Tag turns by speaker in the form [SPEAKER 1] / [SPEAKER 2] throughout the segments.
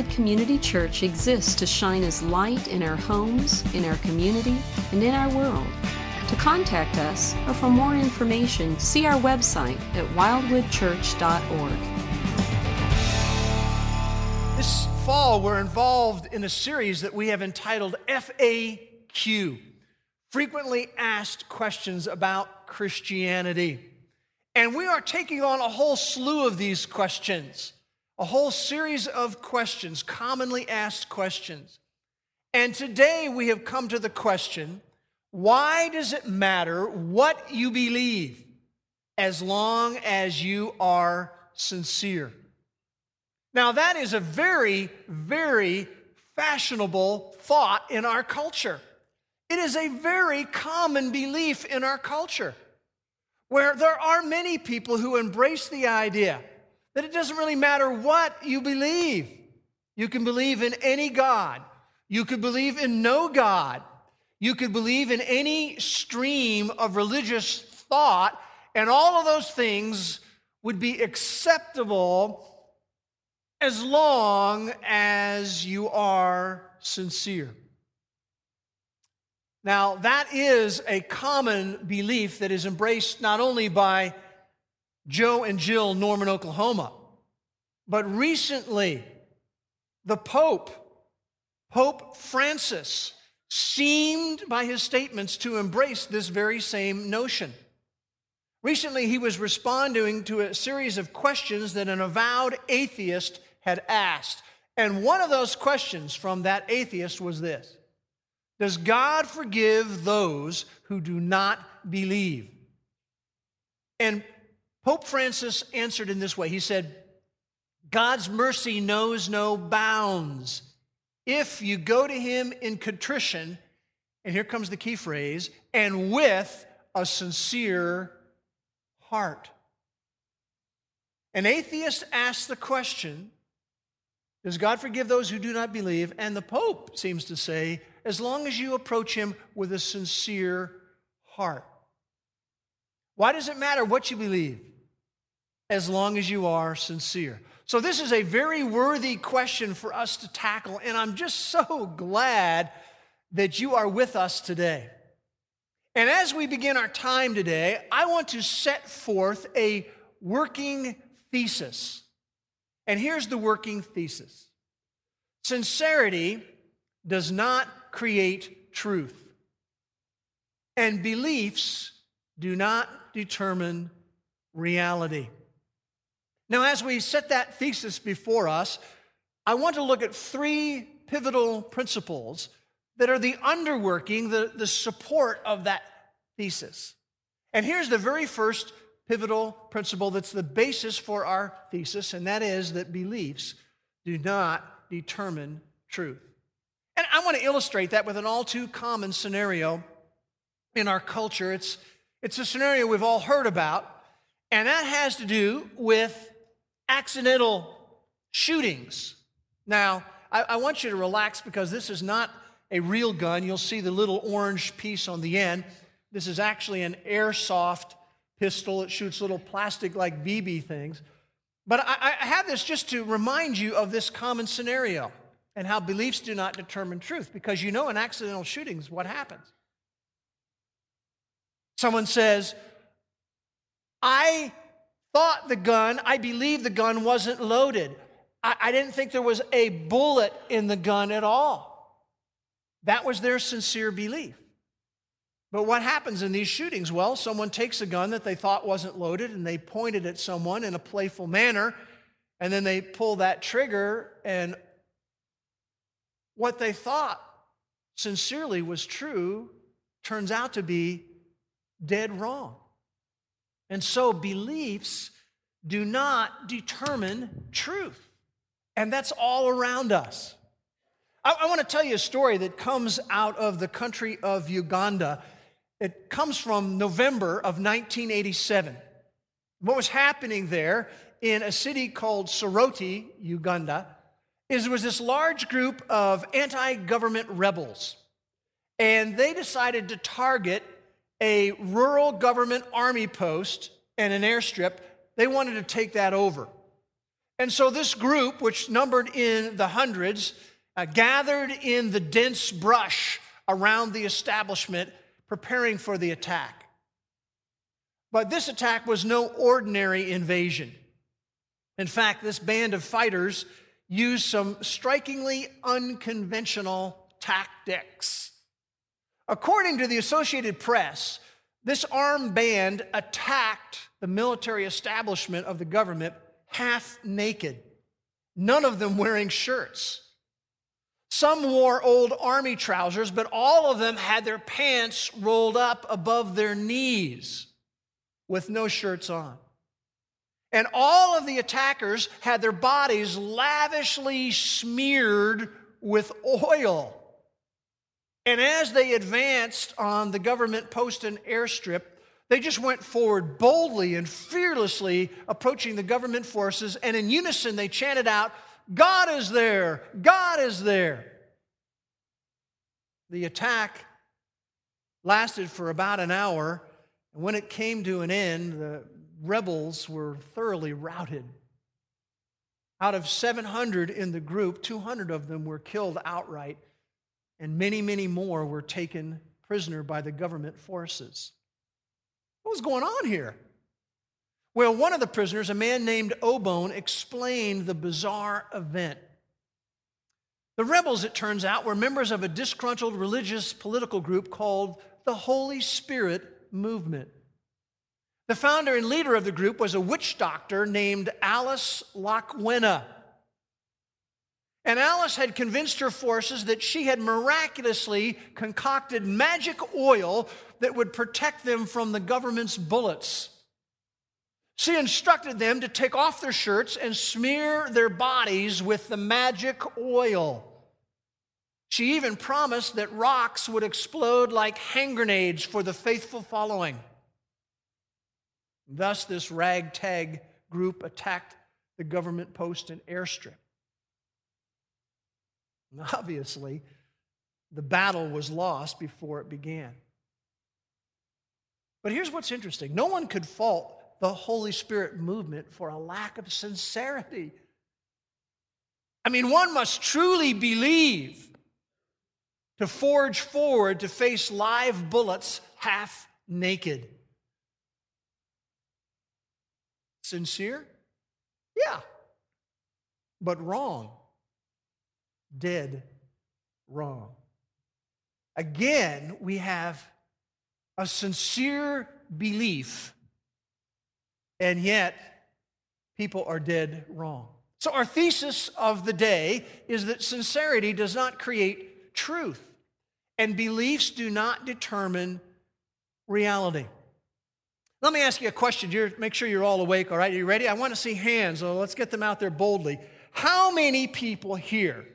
[SPEAKER 1] Wildwood Community Church exists to shine as light in our homes, in our community, and in our world. To contact us or for more information, see our website at wildwoodchurch.org.
[SPEAKER 2] This fall, we're involved in a series that we have entitled FAQ Frequently Asked Questions About Christianity. And we are taking on a whole slew of these questions, a whole series of questions, commonly asked questions. And today we have come to the question why does it matter what you believe as long as you are sincere? Now, that is a very, very fashionable thought in our culture. It is a very common belief in our culture where there are many people who embrace the idea that it doesn't really matter what you believe. You can believe in any God, you could believe in no God, you could believe in any stream of religious thought, and all of those things would be acceptable as long as you are sincere. Now, that is a common belief that is embraced not only by Joe and Jill Norman, Oklahoma, but recently the Pope, Pope Francis, seemed by his statements to embrace this very same notion. Recently, he was responding to a series of questions that an avowed atheist had asked. And one of those questions from that atheist was this Does God forgive those who do not believe? And Pope Francis answered in this way He said, God's mercy knows no bounds. If you go to Him in contrition, and here comes the key phrase, and with a sincere heart. An atheist asks the question does God forgive those who do not believe? And the Pope seems to say, as long as you approach him with a sincere heart. Why does it matter what you believe? As long as you are sincere. So, this is a very worthy question for us to tackle, and I'm just so glad that you are with us today. And as we begin our time today, I want to set forth a working thesis and here's the working thesis sincerity does not create truth, and beliefs do not determine reality. Now, as we set that thesis before us, I want to look at three pivotal principles that are the underworking, the, the support of that thesis. And here's the very first pivotal principle that's the basis for our thesis, and that is that beliefs do not determine truth. And I want to illustrate that with an all too common scenario in our culture. It's, it's a scenario we've all heard about, and that has to do with accidental shootings. Now, I, I want you to relax because this is not a real gun. You'll see the little orange piece on the end. This is actually an airsoft pistol. It shoots little plastic like BB things. But I, I have this just to remind you of this common scenario and how beliefs do not determine truth. Because you know, in accidental shootings, what happens? Someone says, I thought the gun, I believe the gun wasn't loaded. I, I, didn't think there was a bullet in the gun at all. That was their sincere belief. But what happens in these shootings? Well, someone takes a gun that they thought wasn't loaded and they point it at someone in a playful manner, and then they pull that trigger, and what they thought sincerely was true turns out to be dead wrong. And so beliefs do not determine truth. And that's all around us. I, I want to tell you a story that comes out of the country of Uganda. It comes from November of 1987. What was happening there in a city called Soroti, Uganda, is there was this large group of anti government rebels. And they decided to target a rural government army post and an airstrip. They wanted to take that over. And so this group, which numbered in the hundreds, uh, gathered in the dense brush around the establishment, preparing for the attack. But this attack was no ordinary invasion. In fact, this band of fighters used some strikingly unconventional tactics. According to the Associated Press, this armed band attacked the military establishment of the government half naked, none of them wearing shirts. Some wore old army trousers, but all of them had their pants rolled up above their knees with no shirts on. And all of the attackers had their bodies lavishly smeared with oil. And as they advanced on the government post and airstrip, they just went forward boldly and fearlessly, approaching the government forces, and in unison they chanted out, God is there! God is there! The attack lasted for about an hour, and when it came to an end, the rebels were thoroughly routed. Out of 700 in the group, 200 of them were killed outright, and many, many more were taken prisoner by the government forces. What was going on here? Well, one of the prisoners, a man named Obone, explained the bizarre event. The rebels, it turns out, were members of a disgruntled religious political group called the Holy Spirit Movement. The founder and leader of the group was a witch doctor named Alice Lakwena. And Alice had convinced her forces that she had miraculously concocted magic oil that would protect them from the government's bullets. She instructed them to take off their shirts and smear their bodies with the magic oil. She even promised that rocks would explode like hand grenades for the faithful following. Thus, this ragtag group attacked the government post and airstrip. And obviously, the battle was lost before it began. But here's what's interesting no one could fault the Holy Spirit movement for a lack of sincerity. I mean, one must truly believe to forge forward to face live bullets half naked. Sincere? Yeah. But wrong. Dead wrong. Again, we have a sincere belief, and yet people are dead wrong. So, our thesis of the day is that sincerity does not create truth, and beliefs do not determine reality. Let me ask you a question. You're, make sure you're all awake, all right? Are you ready? I want to see hands, so let's get them out there boldly. How many people here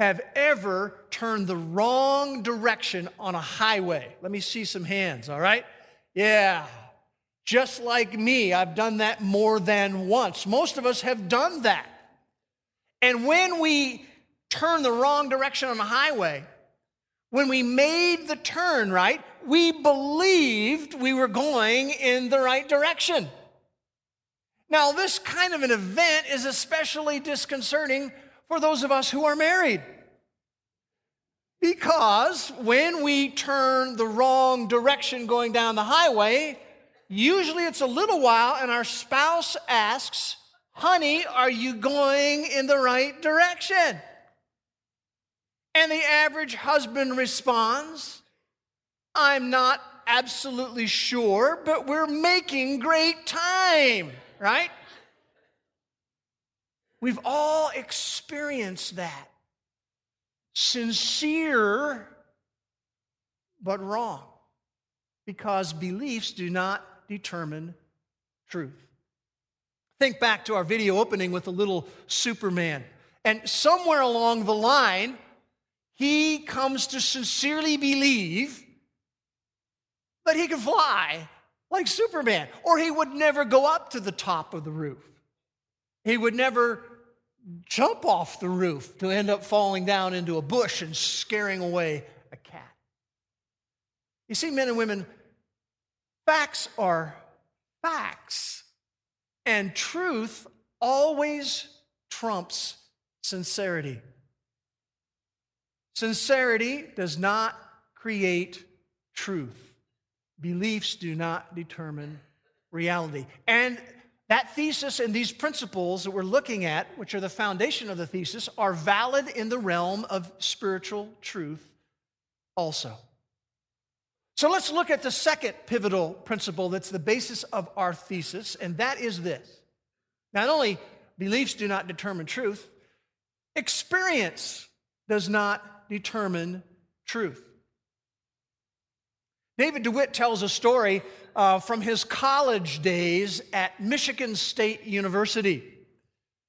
[SPEAKER 2] have ever turned the wrong direction on a highway? Let me see some hands, all right? Yeah. Just like me, I've done that more than once. Most of us have done that. And when we turn the wrong direction on a highway, when we made the turn, right, we believed we were going in the right direction. Now, this kind of an event is especially disconcerting for those of us who are married. Because when we turn the wrong direction going down the highway, usually it's a little while and our spouse asks, Honey, are you going in the right direction? And the average husband responds, I'm not absolutely sure, but we're making great time, right? We've all experienced that. Sincere, but wrong, because beliefs do not determine truth. Think back to our video opening with the little Superman. And somewhere along the line, he comes to sincerely believe that he can fly like Superman, or he would never go up to the top of the roof. He would never jump off the roof to end up falling down into a bush and scaring away a cat. You see, men and women, facts are facts, and truth always trumps sincerity. Sincerity does not create truth. Beliefs do not determine reality. And that thesis and these principles that we're looking at, which are the foundation of the thesis, are valid in the realm of spiritual truth also. So let's look at the second pivotal principle that's the basis of our thesis, and that is this. Not only beliefs do not determine truth, experience does not determine truth. David DeWitt tells a story uh, from his college days at Michigan State University.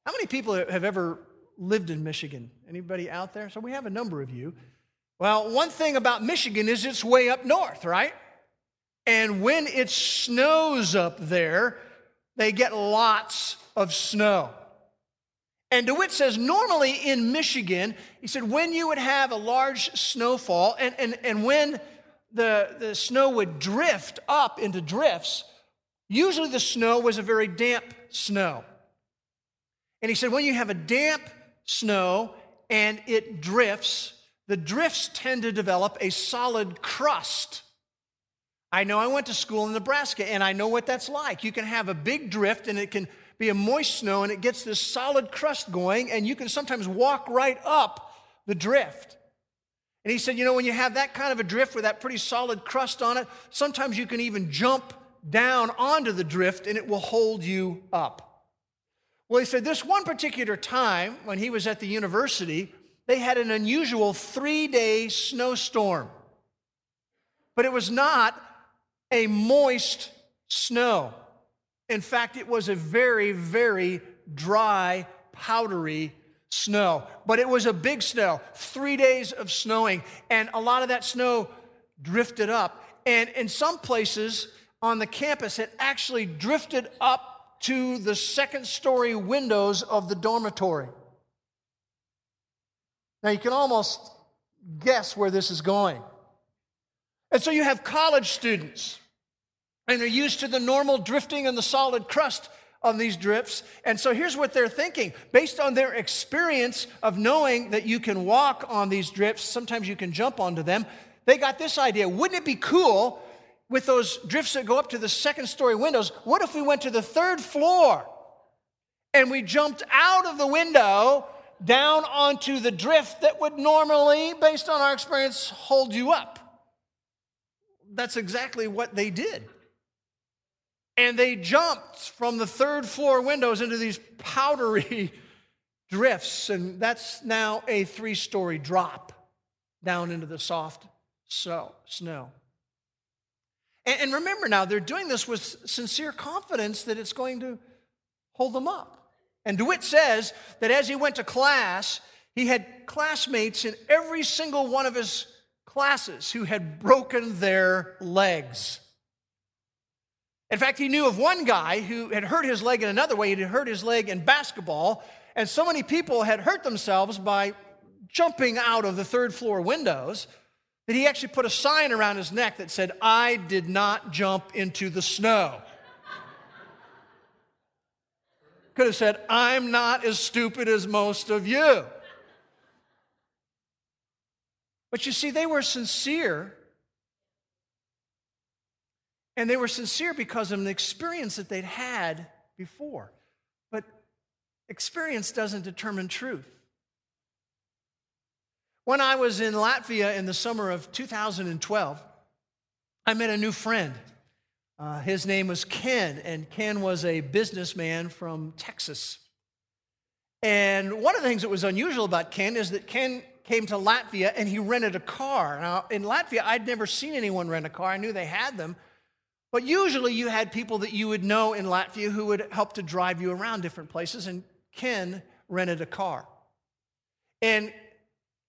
[SPEAKER 2] How many people have ever lived in Michigan? Anybody out there? So we have a number of you. Well, one thing about Michigan is it's way up north, right? And when it snows up there, they get lots of snow. And DeWitt says normally in Michigan, he said, when you would have a large snowfall and, and, and when the, the snow would drift up into drifts, usually the snow was a very damp snow. And he said, when you have a damp snow and it drifts, the drifts tend to develop a solid crust. I know I went to school in Nebraska and I know what that's like. You can have a big drift and it can be a moist snow and it gets this solid crust going, and you can sometimes walk right up the drift. And he said, You know, when you have that kind of a drift with that pretty solid crust on it, sometimes you can even jump down onto the drift and it will hold you up. Well, he said, This one particular time when he was at the university, they had an unusual three day snowstorm. But it was not a moist snow. In fact, it was a very, very dry, powdery snow, but it was a big snow, three days of snowing, and a lot of that snow drifted up. And in some places on the campus, it actually drifted up to the second story windows of the dormitory. Now you can almost guess where this is going. And so you have college students, and they're used to the normal drifting and the solid crust on these drifts. And so here's what they're thinking based on their experience of knowing that you can walk on these drifts, sometimes you can jump onto them. They got this idea wouldn't it be cool with those drifts that go up to the second story windows? What if we went to the third floor and we jumped out of the window down onto the drift that would normally, based on our experience, hold you up? That's exactly what they did and they jumped from the third floor windows into these powdery drifts. And that's now a three story drop down into the soft snow. And remember now, they're doing this with sincere confidence that it's going to hold them up. And DeWitt says that as he went to class, he had classmates in every single one of his classes who had broken their legs. In fact, he knew of one guy who had hurt his leg in another way. He had hurt his leg in basketball, and so many people had hurt themselves by jumping out of the third floor windows that he actually put a sign around his neck that said, I did not jump into the snow. Could have said, I'm not as stupid as most of you. But you see, they were sincere and they were sincere because of an experience that they'd had before. But experience doesn't determine truth. When I was in Latvia in the summer of 2012, I met a new friend. Uh, his name was Ken, and Ken was a businessman from Texas. And one of the things that was unusual about Ken is that Ken came to Latvia and he rented a car. Now, in Latvia, I'd never seen anyone rent a car. I knew they had them, but usually you had people that you would know in Latvia who would help to drive you around different places, and Ken rented a car. And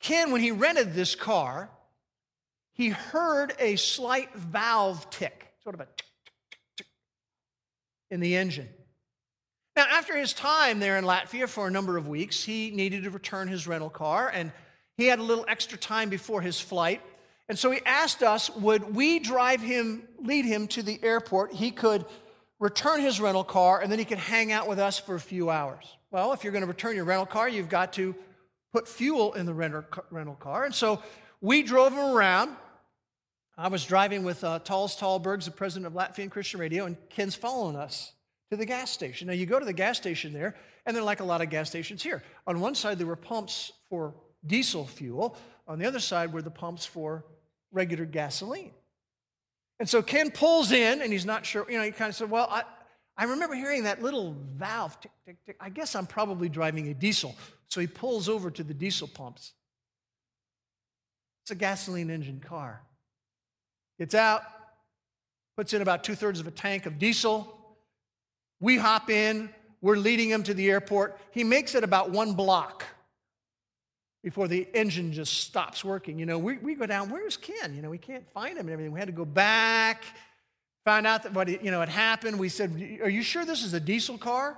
[SPEAKER 2] Ken, when he rented this car, he heard a slight valve tick, sort of a tick, tick, tick, in the engine. Now, after his time there in Latvia for a number of weeks, he needed to return his rental car, and he had a little extra time before his flight. And so he asked us, would we drive him, lead him to the airport? He could return his rental car and then he could hang out with us for a few hours. Well, if you're going to return your rental car, you've got to put fuel in the rental car. And so we drove him around. I was driving with uh, Talis Talbergs, the president of Latvian Christian Radio, and Ken's following us to the gas station. Now, you go to the gas station there, and they're like a lot of gas stations here. On one side, there were pumps for diesel fuel, on the other side were the pumps for regular gasoline. And so Ken pulls in, and he's not sure, you know, he kind of said, Well, I, I remember hearing that little valve tick, tick, tick. I guess I'm probably driving a diesel. So he pulls over to the diesel pumps. It's a gasoline engine car. Gets out, puts in about two thirds of a tank of diesel. We hop in, we're leading him to the airport. He makes it about one block before the engine just stops working. You know, we, we go down, where's Ken? You know, we can't find him and everything. We had to go back, find out that what, you know, had happened. We said, are you sure this is a diesel car?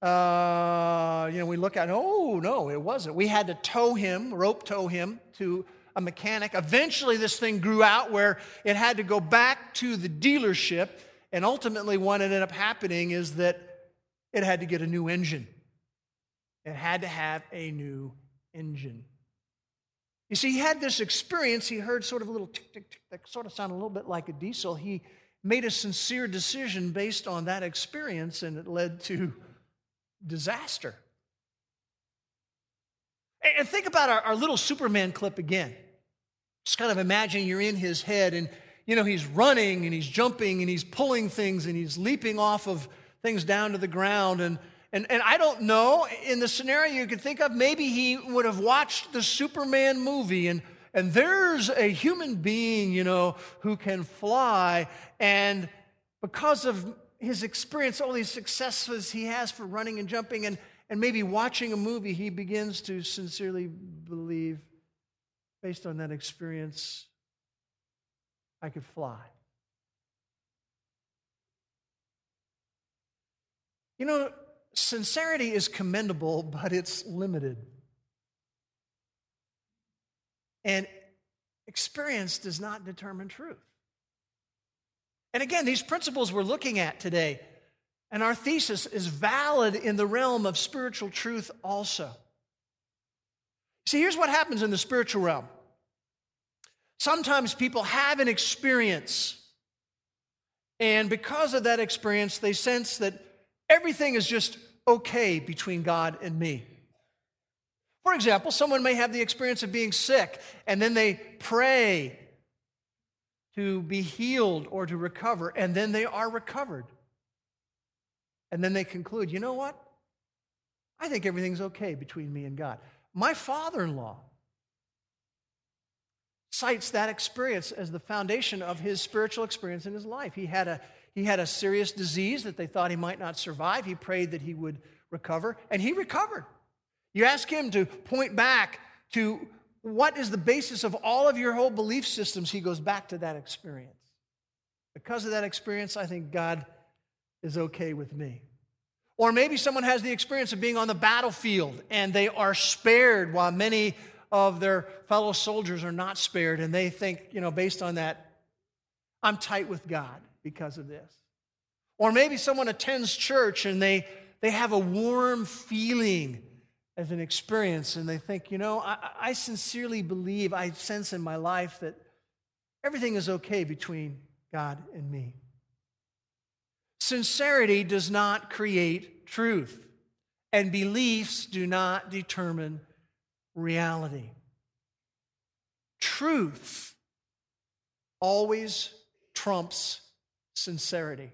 [SPEAKER 2] Uh, you know, we look at, oh, no, it wasn't. We had to tow him, rope tow him to a mechanic. Eventually, this thing grew out where it had to go back to the dealership. And ultimately, what ended up happening is that it had to get a new engine. It had to have a new engine. You see, he had this experience. He heard sort of a little tick, tick, tick that sort of sounded a little bit like a diesel. He made a sincere decision based on that experience, and it led to disaster. And think about our, our little Superman clip again. Just kind of imagine you're in his head, and you know, he's running and he's jumping and he's pulling things and he's leaping off of things down to the ground. And, and, and I don't know, in the scenario you could think of, maybe he would have watched the Superman movie and, and there's a human being, you know, who can fly. And because of his experience, all these successes he has for running and jumping, and, and maybe watching a movie, he begins to sincerely believe, based on that experience, I could fly. You know, sincerity is commendable, but it's limited. And experience does not determine truth. And again, these principles we're looking at today, and our thesis is valid in the realm of spiritual truth also. See, here's what happens in the spiritual realm. Sometimes people have an experience, and because of that experience, they sense that everything is just okay between God and me. For example, someone may have the experience of being sick and then they pray to be healed or to recover, and then they are recovered. And then they conclude, you know what? I think everything's okay between me and God. My father in law cites that experience as the foundation of his spiritual experience in his life. He had a he had a serious disease that they thought he might not survive. He prayed that he would recover, and he recovered. You ask him to point back to what is the basis of all of your whole belief systems, he goes back to that experience. Because of that experience, I think God is okay with me. Or maybe someone has the experience of being on the battlefield and they are spared while many of their fellow soldiers are not spared. And they think, you know, based on that, I'm tight with God because of this. Or maybe someone attends church and they, they have a warm feeling as an experience and they think, you know, I, I sincerely believe, I sense in my life that everything is okay between God and me. Sincerity does not create truth, and beliefs do not determine reality. Truth always trumps sincerity.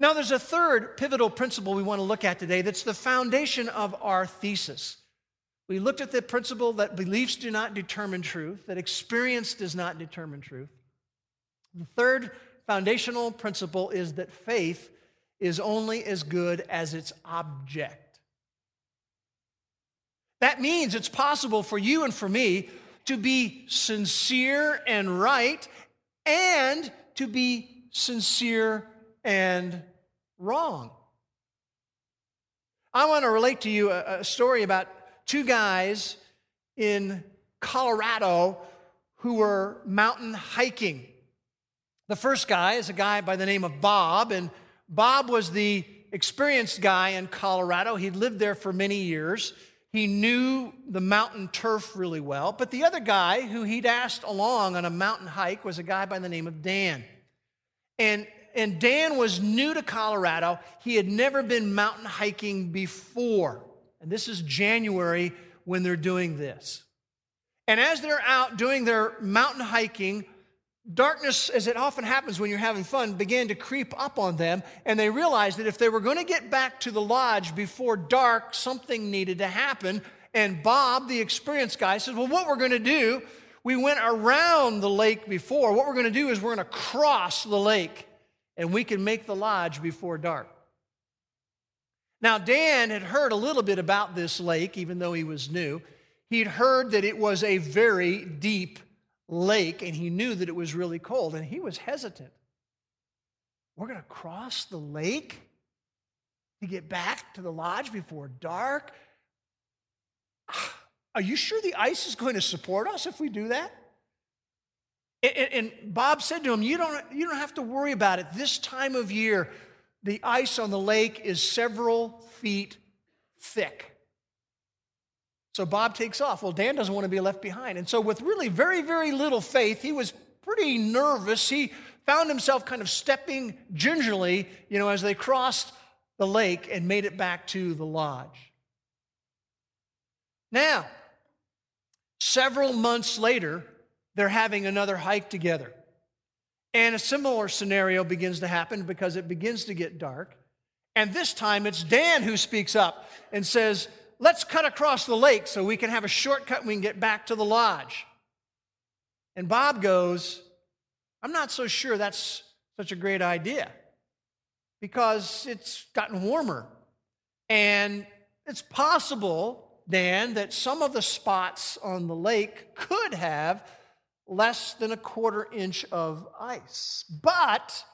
[SPEAKER 2] Now, there's a third pivotal principle we want to look at today that's the foundation of our thesis. We looked at the principle that beliefs do not determine truth, that experience does not determine truth. The third foundational principle is that faith is only as good as its object. That means it's possible for you and for me to be sincere and right and to be sincere and wrong. I want to relate to you a, a story about two guys in Colorado who were mountain hiking. The first guy is a guy by the name of Bob, and Bob was the experienced guy in Colorado. He'd lived there for many years. He knew the mountain turf really well. But the other guy who he'd asked along on a mountain hike was a guy by the name of Dan. And, and Dan was new to Colorado. He had never been mountain hiking before. And this is January when they're doing this. And as they're out doing their mountain hiking, darkness, as it often happens when you're having fun, began to creep up on them. And they realized that if they were going to get back to the lodge before dark, something needed to happen. And Bob, the experienced guy, says, Well, what we're going to do, we went around the lake before. What we're going to do is we're going to cross the lake and we can make the lodge before dark. Now, Dan had heard a little bit about this lake, even though he was new. He'd heard that it was a very deep lake, and he knew that it was really cold, and he was hesitant. We're going to cross the lake to get back to the lodge before dark? Are you sure the ice is going to support us if we do that? And, Bob said to him, you don't, you don't have to worry about it. This time of year, the ice on the lake is several feet thick. So Bob takes off. Well, Dan doesn't want to be left behind. And so, with really very, very little faith, he was pretty nervous. He found himself kind of stepping gingerly, you know, as they crossed the lake and made it back to the lodge. Now, several months later, they're having another hike together. And a similar scenario begins to happen because it begins to get dark. And this time it's Dan who speaks up and says, Let's cut across the lake so we can have a shortcut and we can get back to the lodge. And Bob goes, I'm not so sure that's such a great idea because it's gotten warmer. And it's possible, Dan, that some of the spots on the lake could have less than a quarter inch of ice. But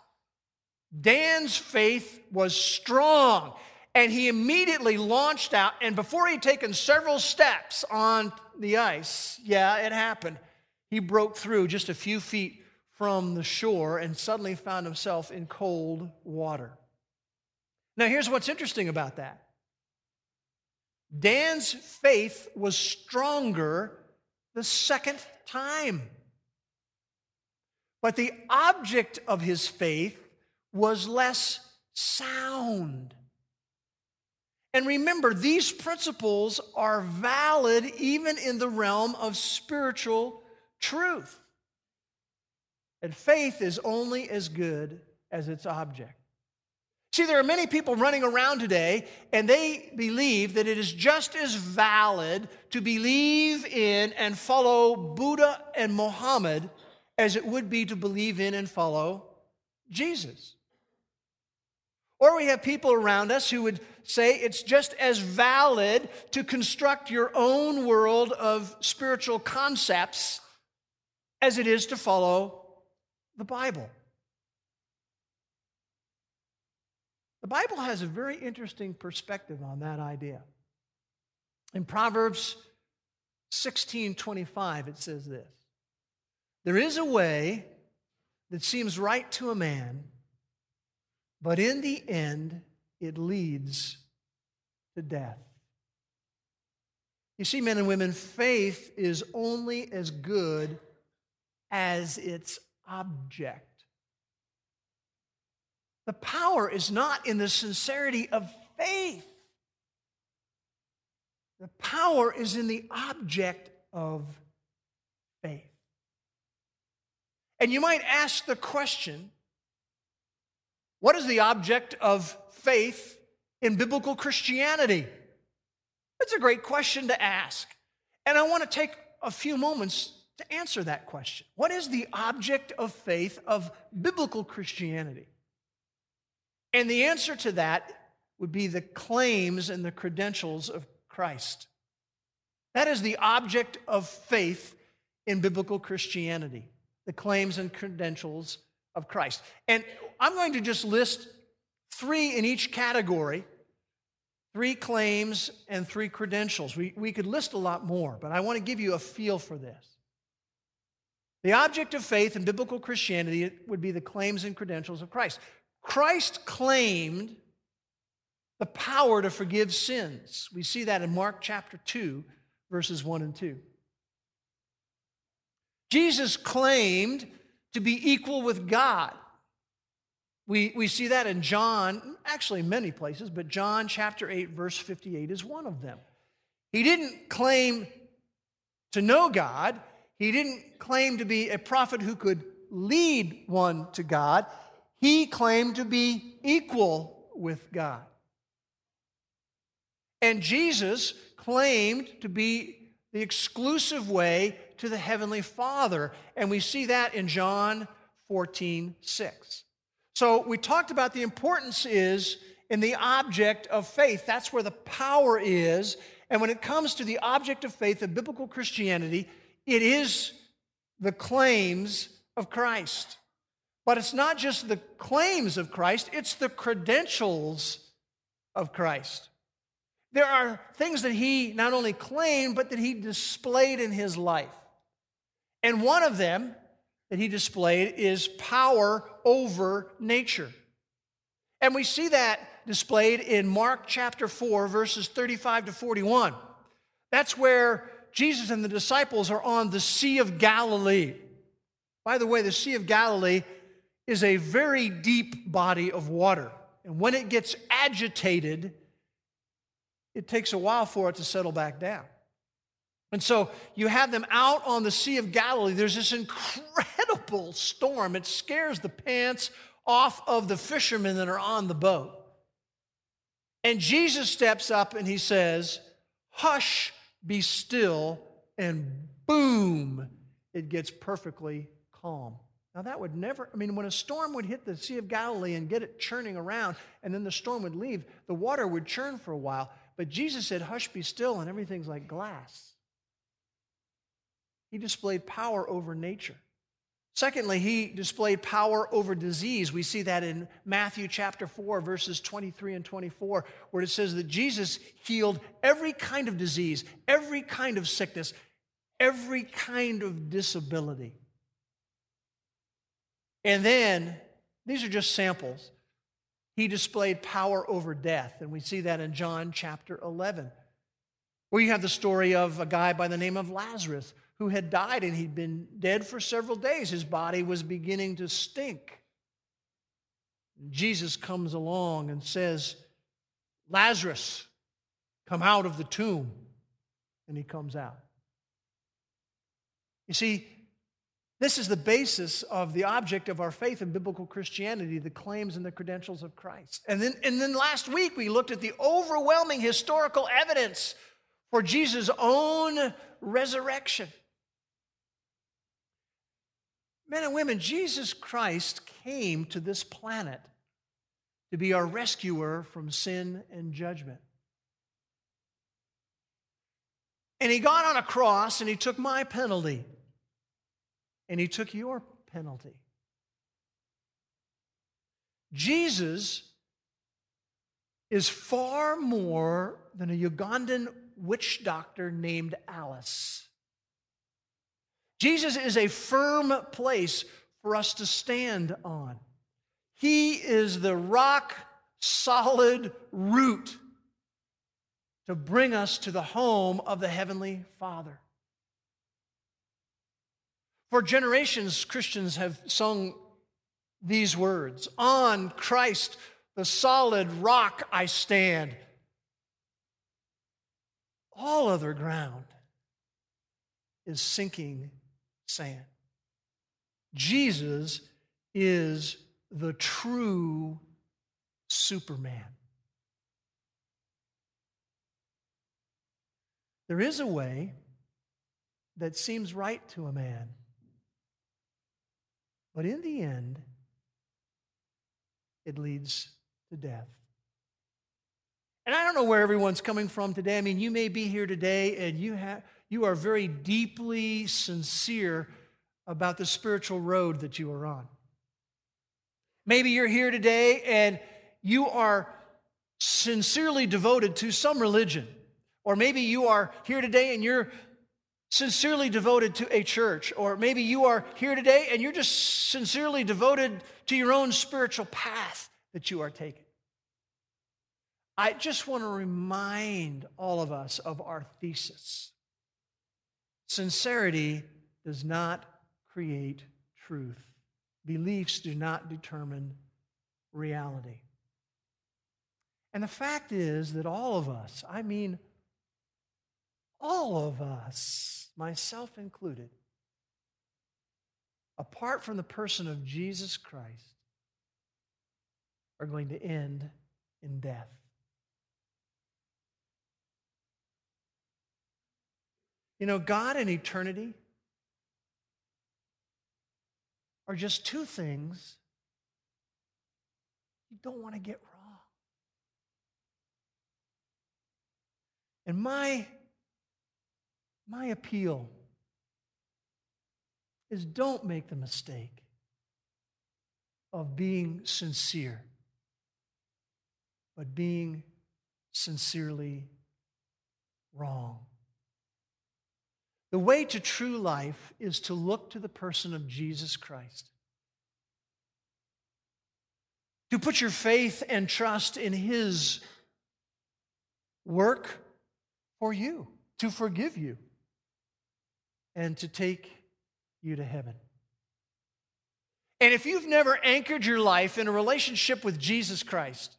[SPEAKER 2] Dan's faith was strong. And he immediately launched out, and before he'd taken several steps on the ice, yeah, it happened. He broke through just a few feet from the shore and suddenly found himself in cold water. Now, here's what's interesting about that Dan's faith was stronger the second time. But the object of his faith was less sound. And remember, these principles are valid even in the realm of spiritual truth. And faith is only as good as its object. See, there are many people running around today, and they believe that it is just as valid to believe in and follow Buddha and Muhammad as it would be to believe in and follow Jesus. Or we have people around us who would say it's just as valid to construct your own world of spiritual concepts as it is to follow the Bible. The Bible has a very interesting perspective on that idea. In Proverbs 16:25 it says this. There is a way that seems right to a man, but in the end, it leads to death. You see, men and women, faith is only as good as its object. The power is not in the sincerity of faith. The power is in the object of faith. And you might ask the question what is the object of faith in biblical Christianity? That's a great question to ask. And I want to take a few moments to answer that question. What is the object of faith of biblical Christianity? And the answer to that would be the claims and the credentials of Christ. That is the object of faith in biblical Christianity the claims and credentials of Christ. And I'm going to just list three in each category three claims and three credentials. We, we could list a lot more, but I want to give you a feel for this. The object of faith in biblical Christianity would be the claims and credentials of Christ. Christ claimed the power to forgive sins. We see that in Mark chapter 2, verses 1 and 2. Jesus claimed to be equal with God. We, we see that in John, actually many places, but John chapter 8, verse 58 is one of them. He didn't claim to know God, he didn't claim to be a prophet who could lead one to God. He claimed to be equal with God. And Jesus claimed to be the exclusive way to the Heavenly Father. And we see that in John 14, 6. So we talked about the importance is in the object of faith. That's where the power is. And when it comes to the object of faith of biblical Christianity, it is the claims of Christ. But it's not just the claims of Christ, it's the credentials of Christ. There are things that he not only claimed, but that he displayed in his life. And one of them that he displayed is power over nature. And we see that displayed in Mark chapter 4, verses 35 to 41. That's where Jesus and the disciples are on the Sea of Galilee. By the way, the Sea of Galilee is a very deep body of water. And when it gets agitated, it takes a while for it to settle back down. And so you have them out on the Sea of Galilee. There's this incredible storm. It scares the pants off of the fishermen that are on the boat. And Jesus steps up and he says, Hush, be still, and boom, it gets perfectly calm. Now, that would never, I mean, when a storm would hit the Sea of Galilee and get it churning around, and then the storm would leave, the water would churn for a while. But Jesus said, Hush, be still, and everything's like glass. He displayed power over nature. Secondly, he displayed power over disease. We see that in Matthew chapter 4, verses 23 and 24, where it says that Jesus healed every kind of disease, every kind of sickness, every kind of disability. And then, these are just samples. He displayed power over death, and we see that in John chapter 11, where you have the story of a guy by the name of Lazarus who had died and he'd been dead for several days. His body was beginning to stink. Jesus comes along and says, Lazarus, come out of the tomb. And he comes out. You see, this is the basis of the object of our faith in biblical Christianity, the claims and the credentials of Christ. And then, and then last week we looked at the overwhelming historical evidence for Jesus' own resurrection. Men and women, Jesus Christ came to this planet to be our rescuer from sin and judgment. And he got on a cross and he took my penalty. And he took your penalty. Jesus is far more than a Ugandan witch doctor named Alice. Jesus is a firm place for us to stand on. He is the rock solid route to bring us to the home of the Heavenly Father. For generations, Christians have sung these words On Christ, the solid rock, I stand. All other ground is sinking sand. Jesus is the true Superman. There is a way that seems right to a man, but in the end, it leads to death. And I don't know where everyone's coming from today. I mean, you may be here today and you have you are very deeply sincere about the spiritual road that you are on. Maybe you're here today and you are sincerely devoted to some religion. Or maybe you are here today and you're sincerely devoted to a church. Or maybe you are here today and you're just sincerely devoted to your own spiritual path that you are taking. I just want to remind all of us of our thesis. Sincerity does not create truth. Beliefs do not determine reality. And the fact is that all of us, I mean, all of us, myself included, apart from the person of Jesus Christ, are going to end in death. You know, God and eternity are just two things you don't want to get wrong. And my, my appeal is don't make the mistake of being sincere, but being sincerely wrong. The way to true life is to look to the person of Jesus Christ. To put your faith and trust in His work for you, to forgive you, and to take you to heaven. And if you've never anchored your life in a relationship with Jesus Christ,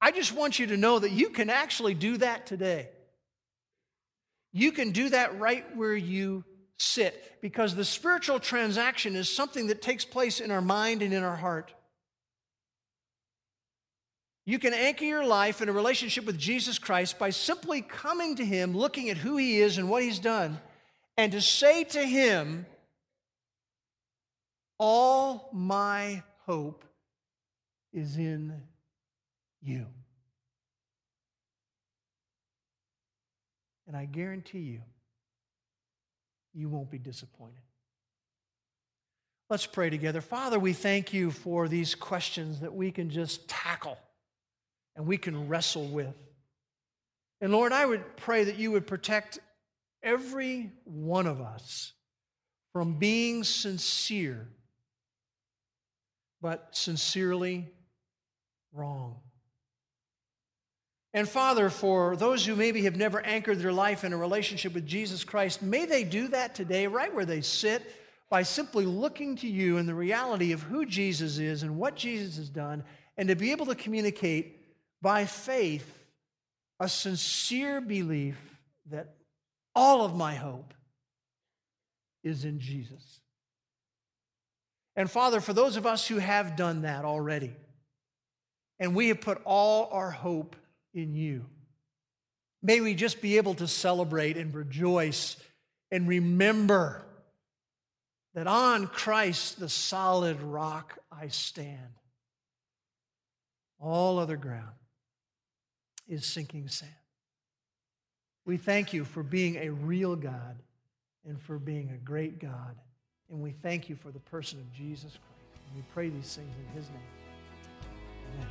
[SPEAKER 2] I just want you to know that you can actually do that today. You can do that right where you sit because the spiritual transaction is something that takes place in our mind and in our heart. You can anchor your life in a relationship with Jesus Christ by simply coming to Him, looking at who He is and what He's done, and to say to Him, All my hope is in you. And I guarantee you, you won't be disappointed. Let's pray together. Father, we thank you for these questions that we can just tackle and we can wrestle with. And Lord, I would pray that you would protect every one of us from being sincere, but sincerely wrong. And Father, for those who maybe have never anchored their life in a relationship with Jesus Christ, may they do that today, right where they sit, by simply looking to you and the reality of who Jesus is and what Jesus has done, and to be able to communicate by faith a sincere belief that all of my hope is in Jesus. And Father, for those of us who have done that already, and we have put all our hope in you. May we just be able to celebrate and rejoice and remember that on Christ, the solid rock, I stand. All other ground is sinking sand. We thank you for being a real God and for being a great God. And we thank you for the person of Jesus Christ. And we pray these things in his name.